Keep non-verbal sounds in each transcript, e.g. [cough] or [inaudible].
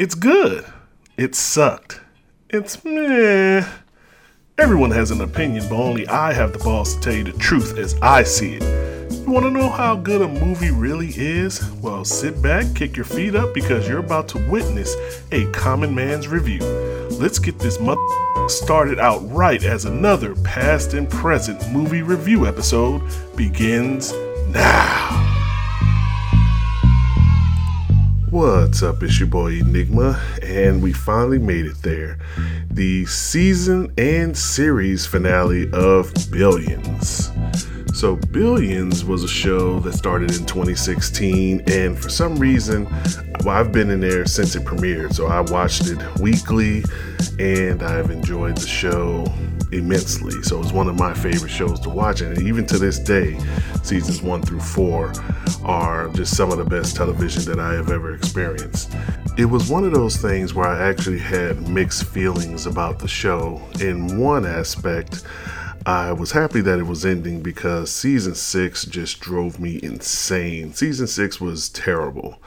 It's good. It sucked. It's meh. Everyone has an opinion, but only I have the balls to tell you the truth as I see it. You want to know how good a movie really is? Well, sit back, kick your feet up, because you're about to witness a common man's review. Let's get this mother started out right as another past and present movie review episode begins now. What's up? It's your boy Enigma, and we finally made it there. The season and series finale of Billions. So, Billions was a show that started in 2016, and for some reason, well, I've been in there since it premiered. So, I watched it weekly, and I've enjoyed the show immensely. So, it's one of my favorite shows to watch, and even to this day, seasons one through four are just some of the best television that I have ever experienced. It was one of those things where I actually had mixed feelings about the show. In one aspect, I was happy that it was ending because season six just drove me insane. Season six was terrible.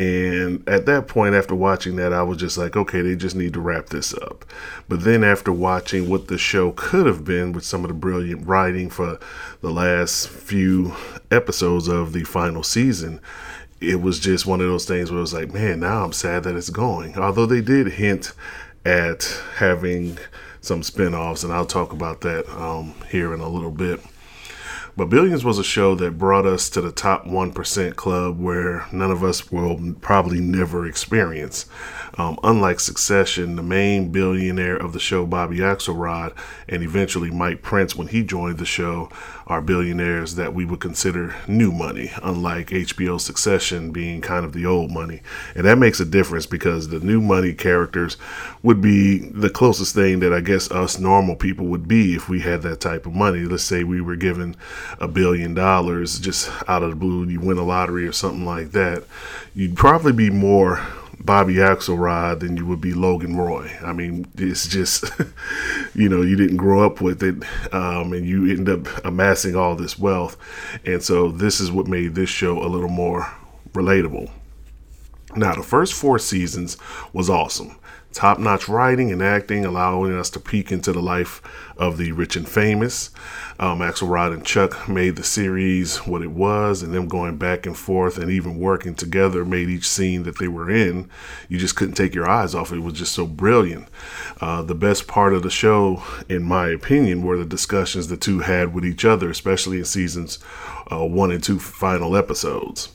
And at that point, after watching that, I was just like, okay, they just need to wrap this up. But then, after watching what the show could have been with some of the brilliant writing for the last few episodes of the final season, it was just one of those things where it was like, man, now I'm sad that it's going. Although they did hint at having some spin-offs and I'll talk about that um, here in a little bit. But Billions was a show that brought us to the top 1% club where none of us will probably never experience. Um, unlike Succession, the main billionaire of the show, Bobby Axelrod, and eventually Mike Prince, when he joined the show, are billionaires that we would consider new money, unlike HBO Succession being kind of the old money. And that makes a difference because the new money characters would be the closest thing that I guess us normal people would be if we had that type of money. Let's say we were given a billion dollars just out of the blue, you win a lottery or something like that. You'd probably be more Bobby Axelrod than you would be Logan Roy. I mean, it's just, [laughs] you know, you didn't grow up with it um, and you end up amassing all this wealth. And so this is what made this show a little more relatable. Now, the first four seasons was awesome top notch writing and acting, allowing us to peek into the life of the rich and famous. Um, Axelrod and Chuck made the series what it was, and them going back and forth and even working together made each scene that they were in. You just couldn't take your eyes off it. It was just so brilliant. Uh, the best part of the show, in my opinion, were the discussions the two had with each other, especially in seasons uh, one and two final episodes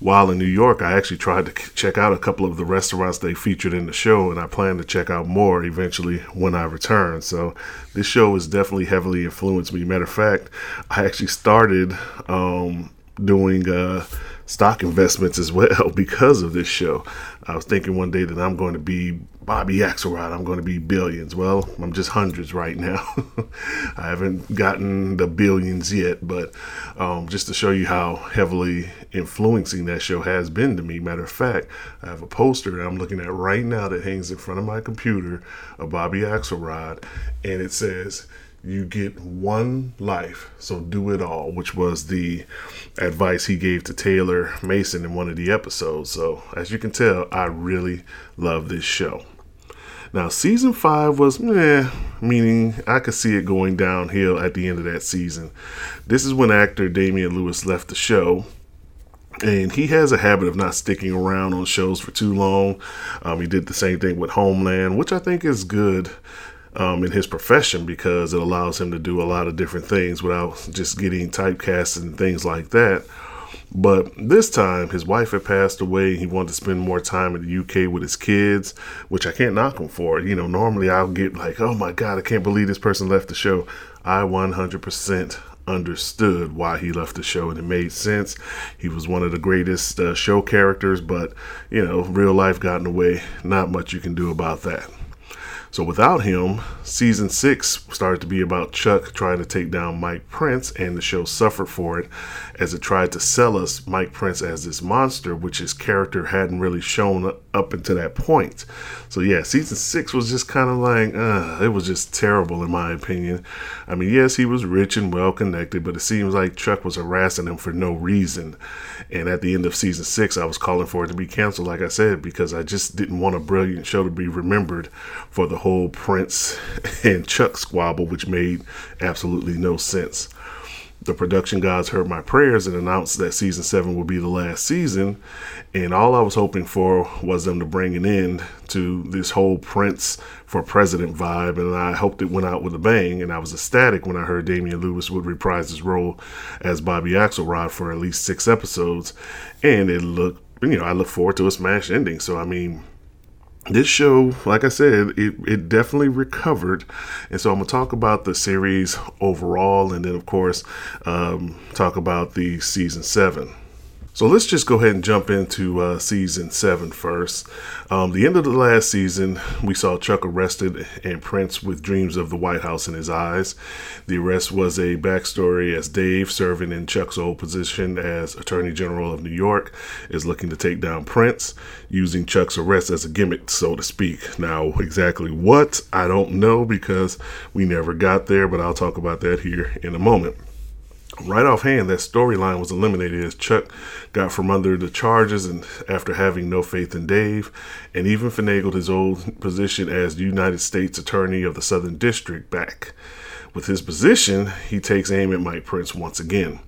while in New York, I actually tried to check out a couple of the restaurants they featured in the show, and I plan to check out more eventually when I return. So, this show has definitely heavily influenced me. Matter of fact, I actually started um, doing uh, stock investments as well [laughs] because of this show. I was thinking one day that I'm going to be Bobby Axelrod, I'm going to be billions. Well, I'm just hundreds right now. [laughs] I haven't gotten the billions yet, but um, just to show you how heavily influencing that show has been to me. Matter of fact, I have a poster that I'm looking at right now that hangs in front of my computer of Bobby Axelrod, and it says, you get one life, so do it all, which was the advice he gave to Taylor Mason in one of the episodes. So, as you can tell, I really love this show. Now, season five was meh, meaning I could see it going downhill at the end of that season. This is when actor Damian Lewis left the show. And he has a habit of not sticking around on shows for too long. Um, he did the same thing with Homeland, which I think is good um, in his profession because it allows him to do a lot of different things without just getting typecast and things like that. But this time, his wife had passed away. He wanted to spend more time in the UK with his kids, which I can't knock him for. You know, normally I'll get like, oh my God, I can't believe this person left the show. I 100% understood why he left the show and it made sense. He was one of the greatest uh, show characters, but, you know, real life got in the way. Not much you can do about that. So without him, season six started to be about Chuck trying to take down Mike Prince, and the show suffered for it as it tried to sell us Mike Prince as this monster, which his character hadn't really shown up until that point. So yeah, season six was just kind of like, uh, it was just terrible in my opinion. I mean, yes, he was rich and well connected, but it seems like Chuck was harassing him for no reason. And at the end of season six, I was calling for it to be canceled, like I said, because I just didn't want a brilliant show to be remembered for the whole Prince [laughs] and Chuck squabble, which made absolutely no sense the production gods heard my prayers and announced that season seven would be the last season. And all I was hoping for was them to bring an end to this whole Prince for President vibe. And I hoped it went out with a bang. And I was ecstatic when I heard Damian Lewis would reprise his role as Bobby Axelrod for at least six episodes. And it looked, you know, I look forward to a smash ending. So, I mean, this show, like I said, it, it definitely recovered. And so I'm going to talk about the series overall and then, of course, um, talk about the season seven. So let's just go ahead and jump into uh, season seven first. Um, the end of the last season, we saw Chuck arrested and Prince with dreams of the White House in his eyes. The arrest was a backstory as Dave, serving in Chuck's old position as Attorney General of New York, is looking to take down Prince, using Chuck's arrest as a gimmick, so to speak. Now, exactly what, I don't know because we never got there, but I'll talk about that here in a moment. Right offhand, that storyline was eliminated as Chuck got from under the charges and after having no faith in Dave, and even finagled his old position as United States Attorney of the Southern District back. With his position, he takes aim at Mike Prince once again.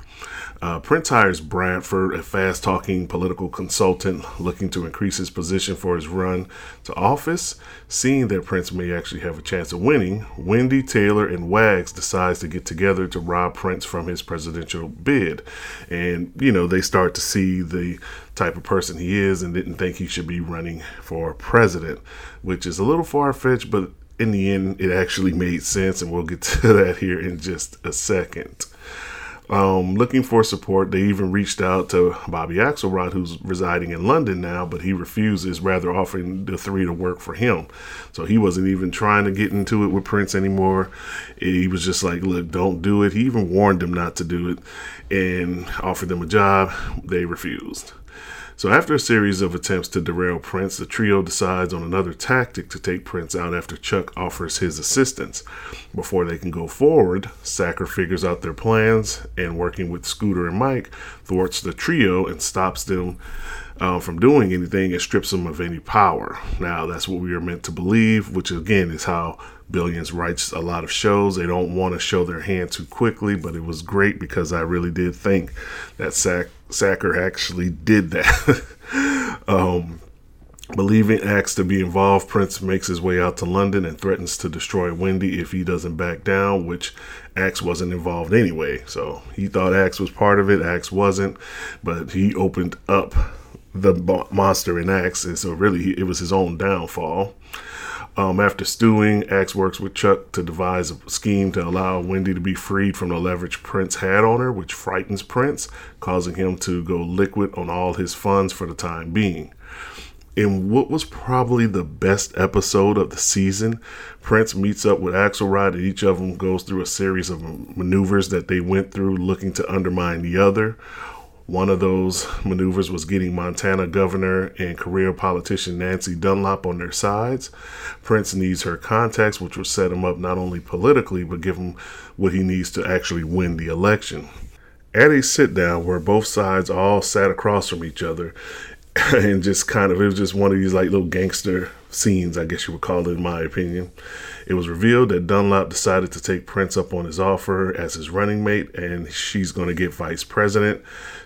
Uh, Prince hires Bradford, a fast talking political consultant looking to increase his position for his run to office. Seeing that Prince may actually have a chance of winning, Wendy, Taylor, and Wags decides to get together to rob Prince from his presidential bid. And, you know, they start to see the type of person he is and didn't think he should be running for president, which is a little far fetched, but in the end, it actually made sense. And we'll get [laughs] to that here in just a second um, looking for support. They even reached out to Bobby Axelrod, who's residing in London now, but he refuses, rather offering the three to work for him. So he wasn't even trying to get into it with Prince anymore. He was just like, look, don't do it. He even warned them not to do it and offered them a job. They refused. So, after a series of attempts to derail Prince, the trio decides on another tactic to take Prince out after Chuck offers his assistance. Before they can go forward, Sacker figures out their plans and, working with Scooter and Mike, thwarts the trio and stops them uh, from doing anything and strips them of any power. Now, that's what we are meant to believe, which again is how Billions writes a lot of shows. They don't want to show their hand too quickly, but it was great because I really did think that Sack, Sacker actually did that. [laughs] um, believing Axe to be involved, Prince makes his way out to London and threatens to destroy Wendy if he doesn't back down, which Axe wasn't involved anyway. So he thought Axe was part of it. Axe wasn't, but he opened up the monster in Axe, and so really it was his own downfall. Um, after stewing, Axe works with Chuck to devise a scheme to allow Wendy to be freed from the leverage Prince had on her, which frightens Prince, causing him to go liquid on all his funds for the time being. In what was probably the best episode of the season, Prince meets up with Axelrod, and each of them goes through a series of maneuvers that they went through looking to undermine the other. One of those maneuvers was getting Montana governor and career politician Nancy Dunlop on their sides. Prince needs her contacts, which will set him up not only politically, but give him what he needs to actually win the election. At a sit down where both sides all sat across from each other [laughs] and just kind of, it was just one of these like little gangster scenes, I guess you would call it, in my opinion. It was revealed that Dunlop decided to take Prince up on his offer as his running mate, and she's going to get vice president.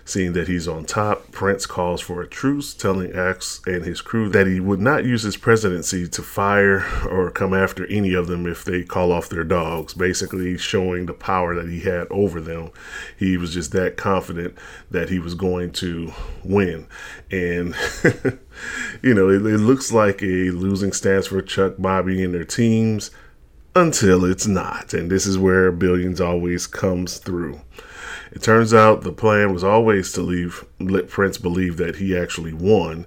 Seeing that he's on top, Prince calls for a truce, telling Axe and his crew that he would not use his presidency to fire or come after any of them if they call off their dogs, basically showing the power that he had over them. He was just that confident that he was going to win. And, [laughs] you know, it, it looks like a losing stance for Chuck, Bobby, and their teams until it's not. And this is where Billions always comes through. It turns out the plan was always to leave let Prince believe that he actually won.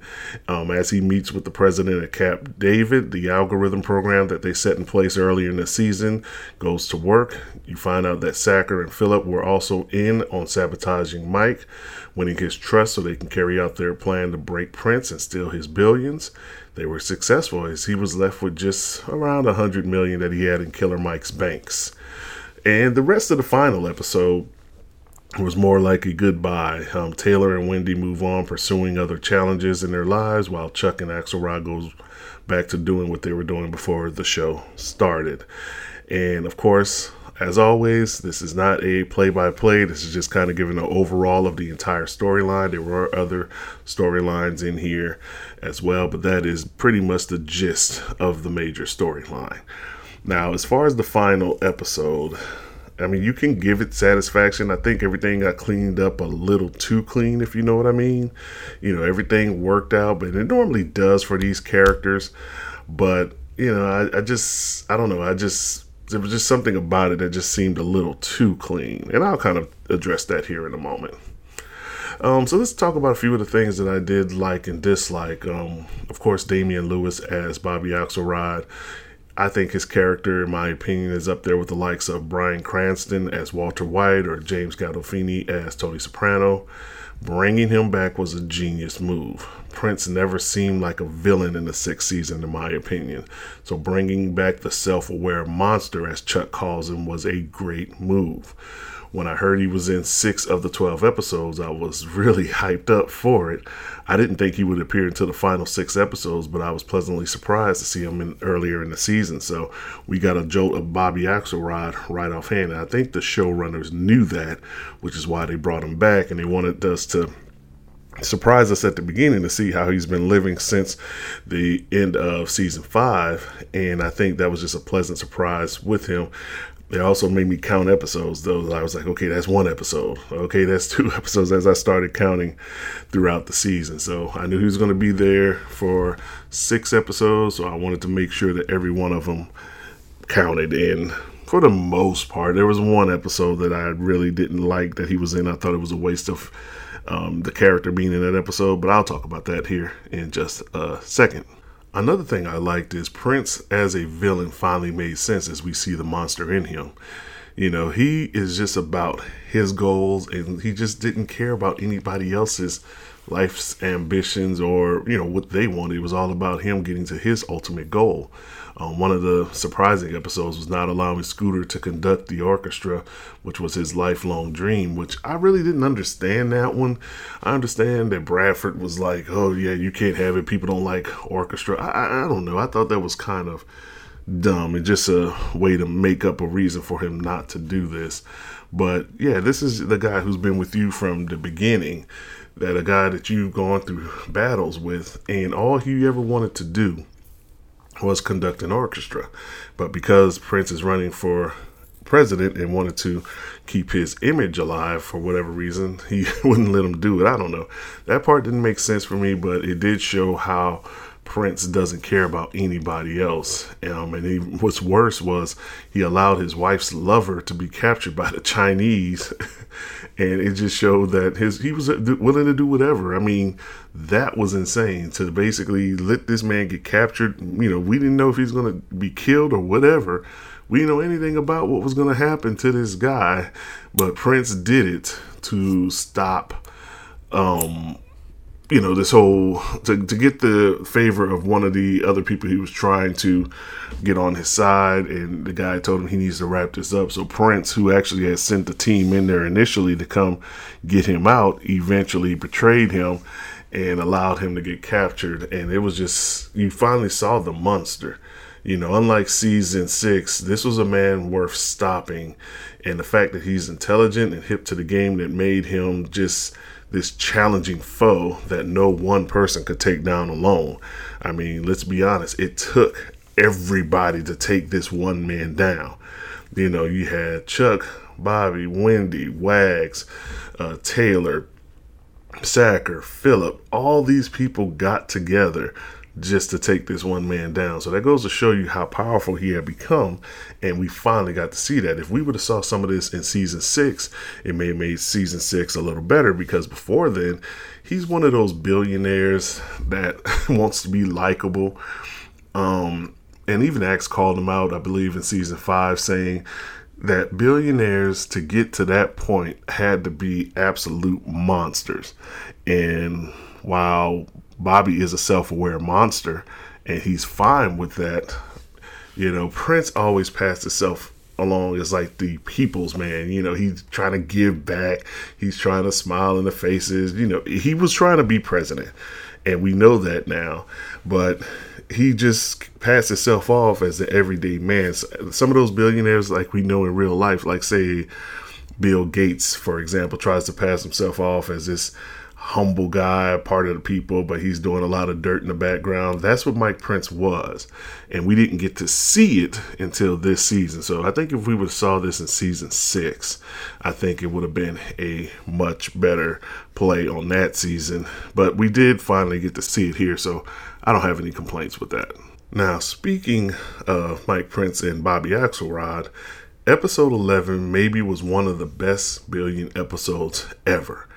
Um, as he meets with the president at Camp David, the algorithm program that they set in place earlier in the season goes to work. You find out that Sacker and Philip were also in on sabotaging Mike, winning his trust so they can carry out their plan to break Prince and steal his billions. They were successful as he was left with just around a hundred million that he had in Killer Mike's banks. And the rest of the final episode was more like a goodbye. Um, Taylor and Wendy move on, pursuing other challenges in their lives, while Chuck and Axelrod goes back to doing what they were doing before the show started. And of course, as always, this is not a play by play. This is just kind of giving an overall of the entire storyline. There were other storylines in here as well, but that is pretty much the gist of the major storyline. Now, as far as the final episode, I mean, you can give it satisfaction. I think everything got cleaned up a little too clean, if you know what I mean. You know, everything worked out, but it normally does for these characters. But, you know, I, I just, I don't know. I just, there was just something about it that just seemed a little too clean. And I'll kind of address that here in a moment. Um, so let's talk about a few of the things that I did like and dislike. Um, of course, Damian Lewis as Bobby Axelrod I think his character, in my opinion, is up there with the likes of Bryan Cranston as Walter White or James Gandolfini as Tony Soprano. Bringing him back was a genius move. Prince never seemed like a villain in the sixth season, in my opinion. So bringing back the self-aware monster, as Chuck calls him, was a great move when I heard he was in six of the 12 episodes, I was really [laughs] hyped up for it. I didn't think he would appear until the final six episodes, but I was pleasantly surprised to see him in, earlier in the season. So we got a jolt of Bobby Axelrod right offhand. And I think the showrunners knew that, which is why they brought him back and they wanted us to surprise us at the beginning to see how he's been living since the end of season five. And I think that was just a pleasant surprise with him. They also made me count episodes, though. I was like, okay, that's one episode. Okay, that's two [laughs] episodes as I started counting throughout the season. So I knew he was going to be there for six episodes. So I wanted to make sure that every one of them counted in for the most part. There was one episode that I really didn't like that he was in. I thought it was a waste of um, the character being in that episode, but I'll talk about that here in just a second. Another thing I liked is Prince as a villain finally made sense as we see the monster in him. You know, he is just about his goals and he just didn't care about anybody else's life's ambitions or, you know, what they wanted. It was all about him getting to his ultimate goal. Um, one of the surprising episodes was not allowing Scooter to conduct the orchestra, which was his lifelong dream, which I really didn't understand that one. I understand that Bradford was like, oh, yeah, you can't have it. People don't like orchestra. I, I, I don't know. I thought that was kind of dumb and just a way to make up a reason for him not to do this. But yeah, this is the guy who's been with you from the beginning, that a guy that you've gone through battles with, and all he ever wanted to do was conduct an orchestra. But because Prince is running for president and wanted to keep his image alive for whatever reason, [laughs] he wouldn't let him do it. I don't know. That part didn't make sense for me, but it did show how Prince doesn't care about anybody else. Um, and what's worse was he allowed his wife's lover to be captured by the Chinese, [laughs] and it just showed that his he was willing to do whatever. I mean, that was insane to basically let this man get captured. You know, we didn't know if he's going to be killed or whatever. We didn't know anything about what was going to happen to this guy, but Prince did it to stop um you know this whole to, to get the favor of one of the other people he was trying to get on his side and the guy told him he needs to wrap this up. So prince who actually had sent the team in there initially to come get him out eventually betrayed him and allowed him to get captured. And it was just you finally saw the monster. You know unlike season six this was a man worth stopping. And the fact that he's intelligent and hip to the game that made him just this challenging foe that no one person could take down alone. I mean, let's be honest, it took everybody to take this one man down. You know, you had Chuck, Bobby, Wendy, Wags, uh, Taylor, Sacker, Philip, all these people got together just to take this one man down. So that goes to show you how powerful he had become, and we finally got to see that. If we would have saw some of this in season six, it may have made season six a little better because before then, he's one of those billionaires that [laughs] wants to be likable. Um, and even Axe called him out, I believe, in season five, saying that billionaires to get to that point had to be absolute monsters. And while Bobby is a self aware monster and he's fine with that, you know, Prince always passed himself along as like the people's man. You know, he's trying to give back, he's trying to smile in the faces. You know, he was trying to be president. And we know that now. But he just passed himself off as an everyday man. Some of those billionaires, like we know in real life, like say Bill Gates, for example, tries to pass himself off as this humble guy, part of the people, but he's doing a lot of dirt in the background. That's what Mike Prince was. And we didn't get to see it until this season. So I think if we would have saw this in season six, I think it would have been a much better play on that season. But we did finally get to see it here, so I don't have any complaints with that. Now, speaking of Mike Prince and Bobby Axelrod, episode 11 maybe was one of the best billion episodes ever.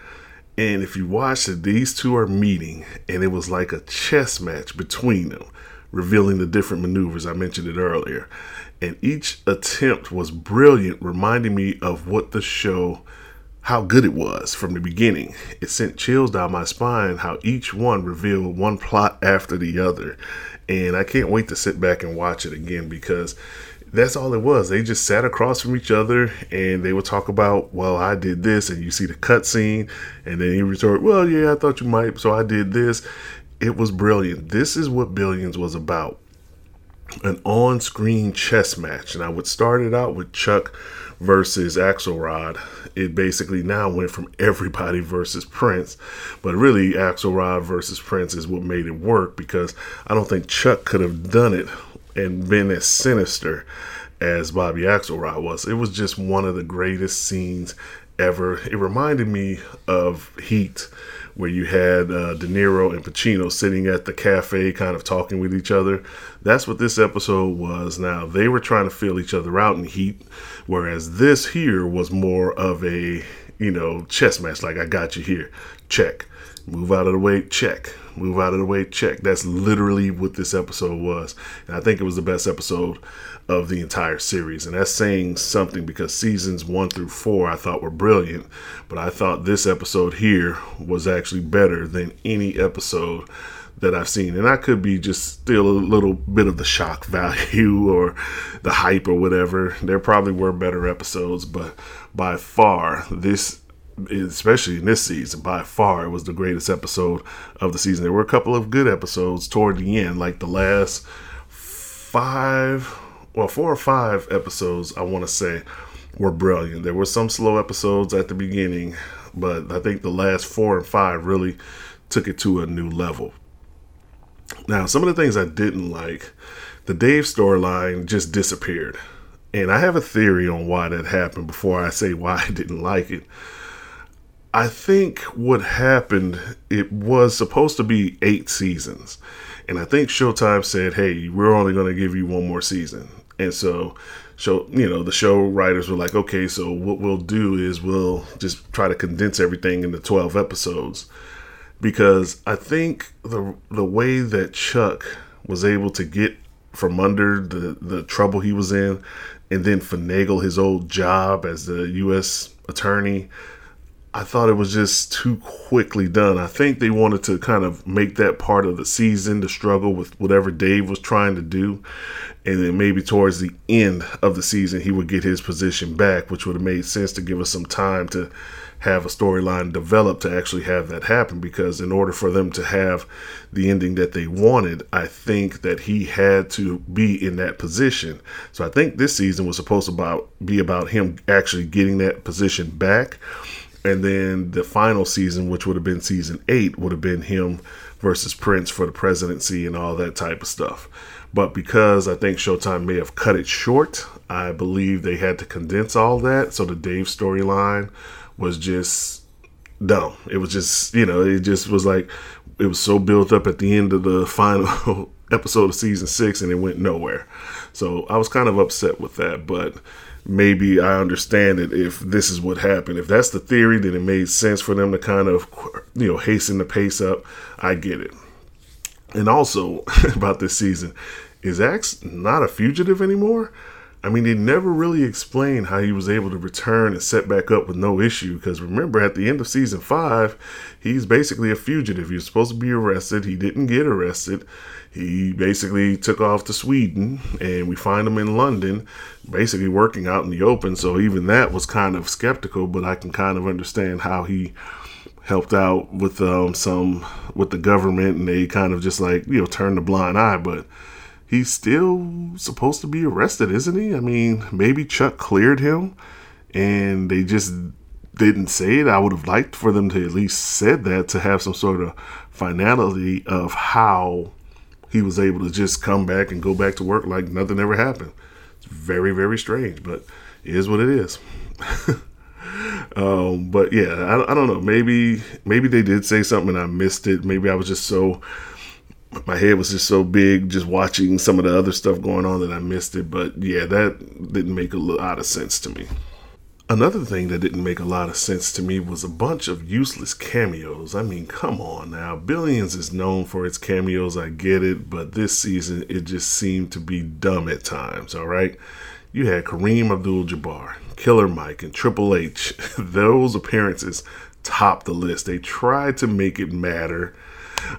And if you watch it, these two are meeting, and it was like a chess match between them, revealing the different maneuvers. I mentioned it earlier. And each attempt was brilliant, reminding me of what the show, how good it was from the beginning. It sent chills down my spine how each one revealed one plot after the other. And I can't wait to sit back and watch it again because that's all it was. They just sat across from each other and they would talk about, well, I did this, and you see the cutscene, and then he retort, well, yeah, I thought you might, so I did this. It was brilliant. This is what Billions was about an on screen chess match. And I would start it out with Chuck versus Axelrod. It basically now went from [laughs] everybody versus Prince, but really Axelrod versus Prince is what made it work because I don't think Chuck could have done it and been as sinister as Bobby Axelrod was. It was just one of the greatest scenes ever. It reminded me of Heat, where you had uh, De Niro and Pacino sitting at the cafe, kind of talking with each other. That's what this episode was. Now they were trying to feel each other out in Heat, whereas this here was more of a you know chess match. Like I got you here, check. Move out of the way, check move out of the way, check. That's literally what this episode was. And I think it was the best episode of the entire series. And that's saying something because seasons one through four I thought were brilliant. But I thought this episode here was actually better than any episode that I've seen. And I could be just still a little bit of the shock [laughs] value or the hype or whatever. There probably were better episodes, but by far, this especially in this season, by far, it was the greatest episode of the season. There were a couple of good episodes toward the end, like the last five, well, four or five episodes, I want to say, were brilliant. There were some slow episodes at the beginning, but I think the last four and five really took it to a new level. Now, some of the things I didn't like, the Dave storyline just disappeared. And I have a theory on why that happened before I say why I didn't like it. I think what happened, it was supposed to be eight seasons. And I think Showtime said, hey, we're only going to give you one more season. And so, show, you know, the show writers were like, okay, so what we'll do is we'll just try to condense everything into 12 episodes. Because I think the, the way that Chuck was able to get from under the, the trouble he was in and then finagle his old job as the U.S. attorney I thought it was just too quickly done. I think they wanted to kind of make that part of the season to struggle with whatever Dave was trying to do. And then maybe towards the end of the season, he would get his position back, which would have made sense to give us some time to have a storyline develop to actually have that happen. Because in order for them to have the ending that they wanted, I think that he had to be in that position. So I think this season was supposed to be about him actually getting that position back and then the final season, which would have been season eight, would have been him versus Prince for the presidency and all that type of stuff. But because I think Showtime may have cut it short, I believe they had to condense all that. So the Dave storyline was just dumb. It was just, you know, it just was like, it was so built up at the end of the [laughs] final episode of season six and it went nowhere. So I was kind of upset with that, but maybe I understand it if this is what happened. If that's the theory, then it made sense for them to kind of, you know, hasten the pace up. I get it. And also [laughs] about this season, is Axe not a fugitive anymore? I mean, they never really explained how he was able to return and set back up with no issue. Because remember, at the end of season five, he's basically a fugitive. He was supposed to be arrested. He didn't get arrested. He basically took off to Sweden, and we find him in London, basically working out in the open. So even that was kind of skeptical, but I can kind of understand how he helped out with um, some with the government, and they kind of just like you know turned a blind eye, but he's still supposed to be arrested, isn't he? I mean, maybe Chuck cleared him and they just didn't say it. I would have liked for them to at least said that to have some sort of finality of how he was able to just come back and go back to work like nothing ever happened. It's very, very strange, but is what it is. [laughs] um, but yeah, I, I don't know. Maybe maybe they did say something and I missed it. Maybe I was just so my head was just so big just watching some of the other stuff going on that I missed it. But yeah, that didn't make a lot of sense to me. Another thing that didn't make a lot of sense to me was a bunch of useless cameos. I mean, come on now. Billions is known for its cameos, I get it, but this season it just seemed to be dumb at times, all right? You had Kareem Abdul Jabbar, Killer Mike, and Triple H. [laughs] Those appearances topped the list. They tried to make it matter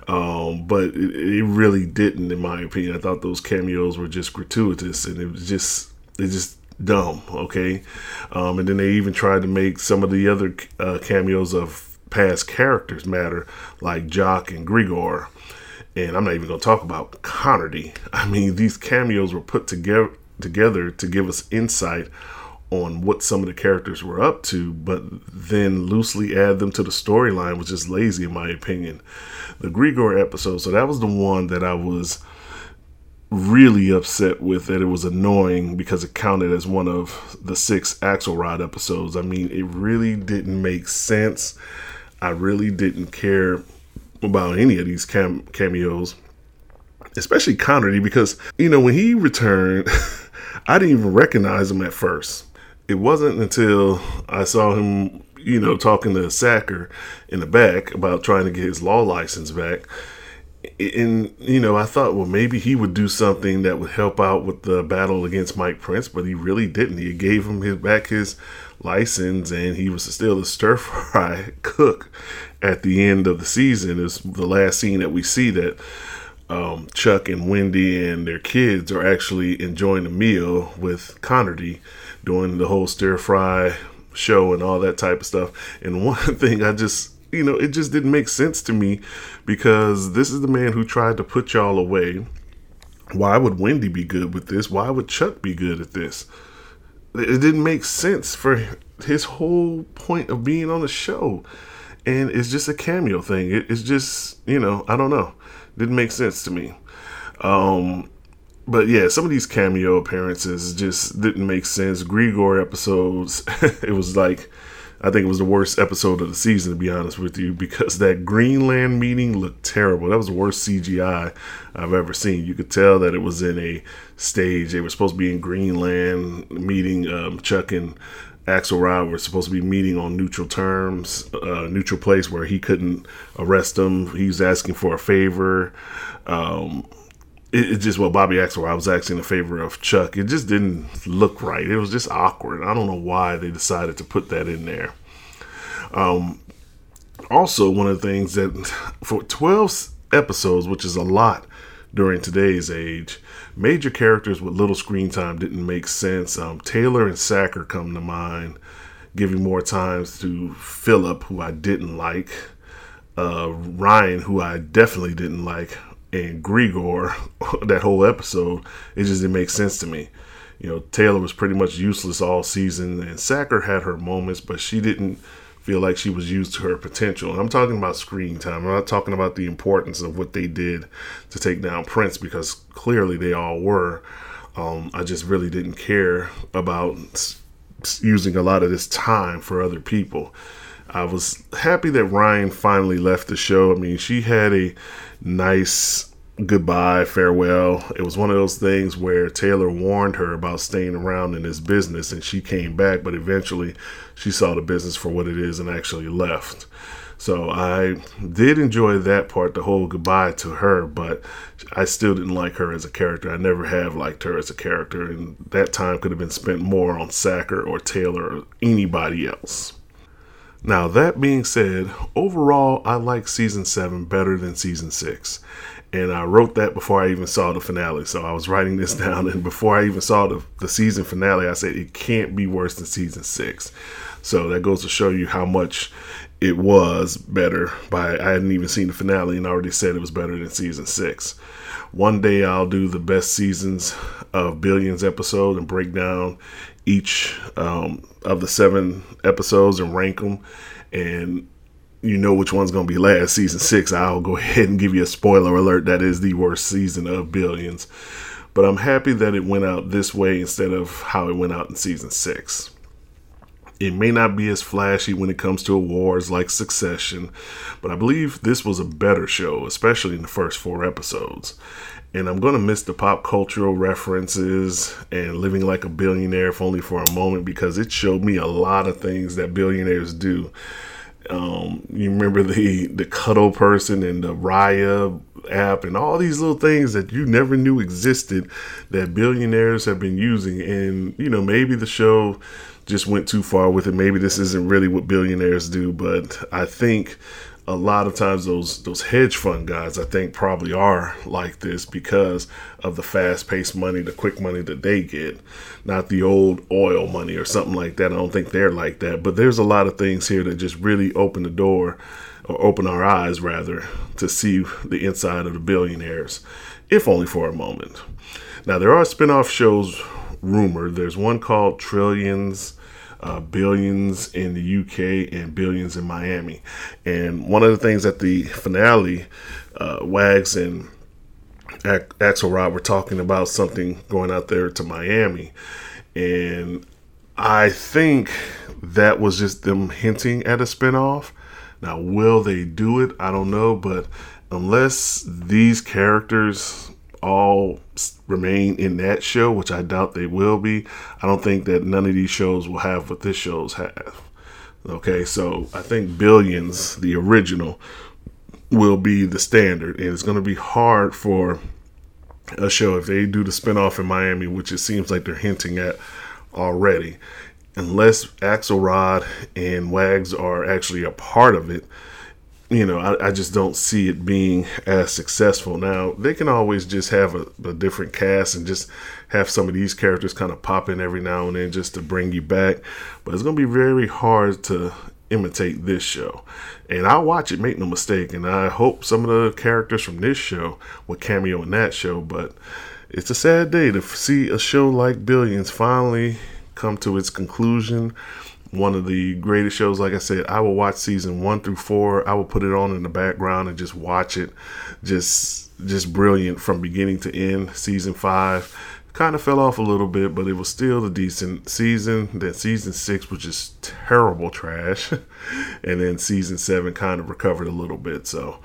um, but it, it, really didn't, in my opinion. I thought those cameos were just gratuitous, and it was just it just dumb. Okay, um, and then they even tried to make some of the other uh, cameos of past characters matter, like Jock and Grigor. And I'm not even going to talk about Connerty. [laughs] I mean, these cameos were put together together to give us insight on what some of the characters were up to, but then loosely add them to the storyline was just lazy, in my opinion. The Grigor episode, so that was the one that I was really upset with that it was annoying because it counted as one of the six Axelrod episodes. I mean, it really didn't make sense. I really didn't care about any of these cam- cameos, especially Connerty, because, you know, when he returned, [laughs] I didn't even recognize him at first it wasn't until I saw him, you know, talking to Sacker in the back about trying to get his law license back. And, you know, I thought, well, maybe he would do something that would help out with the battle against Mike Prince, but he really didn't. He gave him his back his license, and he was still a stir [laughs] fry cook at the end of the season. Is the last scene that we see that um, Chuck and Wendy and their kids are actually enjoying a meal with Connerty doing the whole stir fry show and all that type of stuff. And [laughs] one thing I just, you know, it just didn't make sense to me because this is the man who tried to put y'all away. Why would Wendy be good with this? Why would Chuck be good at this? It didn't make sense for his whole point of being on the show. And it's just a cameo thing. it's just, you know, I don't know. Didn't make sense to me. Um, but yeah, some of these cameo appearances just didn't make sense. Grigor episodes, [laughs] it was like, I think it was the worst episode of the season, to be honest with you, because that Greenland meeting looked terrible. That was the worst CGI I've ever seen. You could tell that it was in a stage. They were supposed to be in Greenland meeting. Um, Chuck and Axelrod were supposed to be meeting on neutral terms, uh, neutral place where he couldn't arrest him. He was asking for a favor. Um, it, it just what Bobby Axelrod I was asking in favor of Chuck. It just didn't look right. It was just awkward. I don't know why they decided to put that in there. Um, also, one of the things that [laughs] for 12 episodes, which is a lot during today's age, major characters with little screen time didn't make sense. Um, Taylor and Sacker come to mind, giving more times to Philip, who I didn't like, uh, Rian, who I definitely didn't like, and Grigor, [laughs] that whole episode, it just didn't make sense to me. You know, Taylor was pretty much useless all season, and Sacker had her moments, but she didn't feel like she was used to her potential. I'm talking about screen time. I'm not talking about the importance of what they did to take down Prince because clearly they all were. Um, I just really didn't care about using a lot of this time for other people. I was happy that Rian finally left the show. I mean, she had a nice goodbye, farewell. It was one of those things where Taylor warned her about staying around in this business and she came back, but eventually she saw the business for what it is and actually left. So I did enjoy that part, the whole goodbye to her, but I still didn't like her as a character. I never have liked her as a character, and that time could have been spent more on Sacker or Taylor or anybody else. Now, that being said, overall, I like season 7 better than season 6 and I wrote that before I even saw the finale. So I was writing this [laughs] down, and before I even saw the, the season finale, I said it can't be worse than season six. So that goes to show you how much it was better. By I hadn't even seen the finale, and already said it was better than season six. One day I'll do the best seasons of Billions episode and break down each um, of the seven episodes and rank them. And you know which one's going to be last. Season six, I'll go [laughs] ahead and give you a spoiler alert. That is the worst season of Billions. But I'm happy that it went out this way instead of how it went out in season six. It may not be as flashy when it comes to awards like Succession, but I believe this was a better show, especially in the first four episodes. And I'm going to miss the pop cultural references and living like a billionaire, if only for a moment, because it showed me a lot of things that billionaires do um, you remember the the cuddle person and the Raya app and all these little things that you never knew existed that billionaires have been using. And you know, maybe the show just went too far with it. Maybe this isn't really what billionaires do, but I think a lot of times those those hedge fund guys I think probably are like this because of the fast paced money, the quick money that they get, not the old oil money or something like that. I don't think they're like that. But there's a lot of things here that just really open the door or open our eyes rather to see the inside of the billionaires, if only for a moment. Now there are spin-off shows rumored. There's one called Trillions uh, billions in the UK and billions in Miami. And one of the things at the finale, uh, Wags and Axelrod were talking about something going out there to Miami. And I think that was just them hinting at a spinoff. Now, will they do it? I don't know, but unless these characters all remain in that show, which I doubt they will be, I don't think that none of these shows will have what this shows have. Okay, so I think Billions, the original, will be the standard, and it's going to be hard for a show if they do the spinoff in Miami, which it seems like they're hinting at already, unless Axelrod and Wags are actually a part of it you know, I, I, just don't see it being as successful. Now, they can always just have a, a, different cast and just have some of these characters kind of pop in every now and then just to bring you back. But it's going to be very hard to imitate this show. And I'll watch it, make no mistake. And I hope some of the characters from this show will cameo in that show. But it's a sad day to see a show like Billions finally come to its conclusion one of the greatest shows. Like I said, I will watch season one through four. I will put it on in the background and just watch it. Just just brilliant from beginning to end. Season five kind of fell off a little bit, but it was still a decent season. Then season six was just terrible trash, [laughs] and then season seven kind of recovered a little bit. So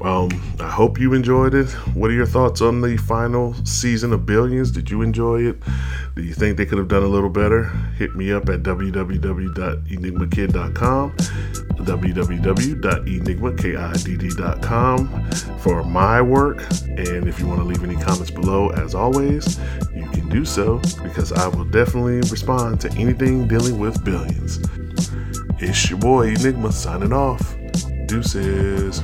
um, I hope you enjoyed it. What are your thoughts on the final season of Billions? Did you enjoy it? Do you think they could have done a little better? Hit me up at www.enigmakidd.com, www.enigmakidd.com for my work. And if you want to leave any comments below, as always, you can do so because I will definitely respond to anything dealing with billions. It's your boy Enigma signing off. Deuces.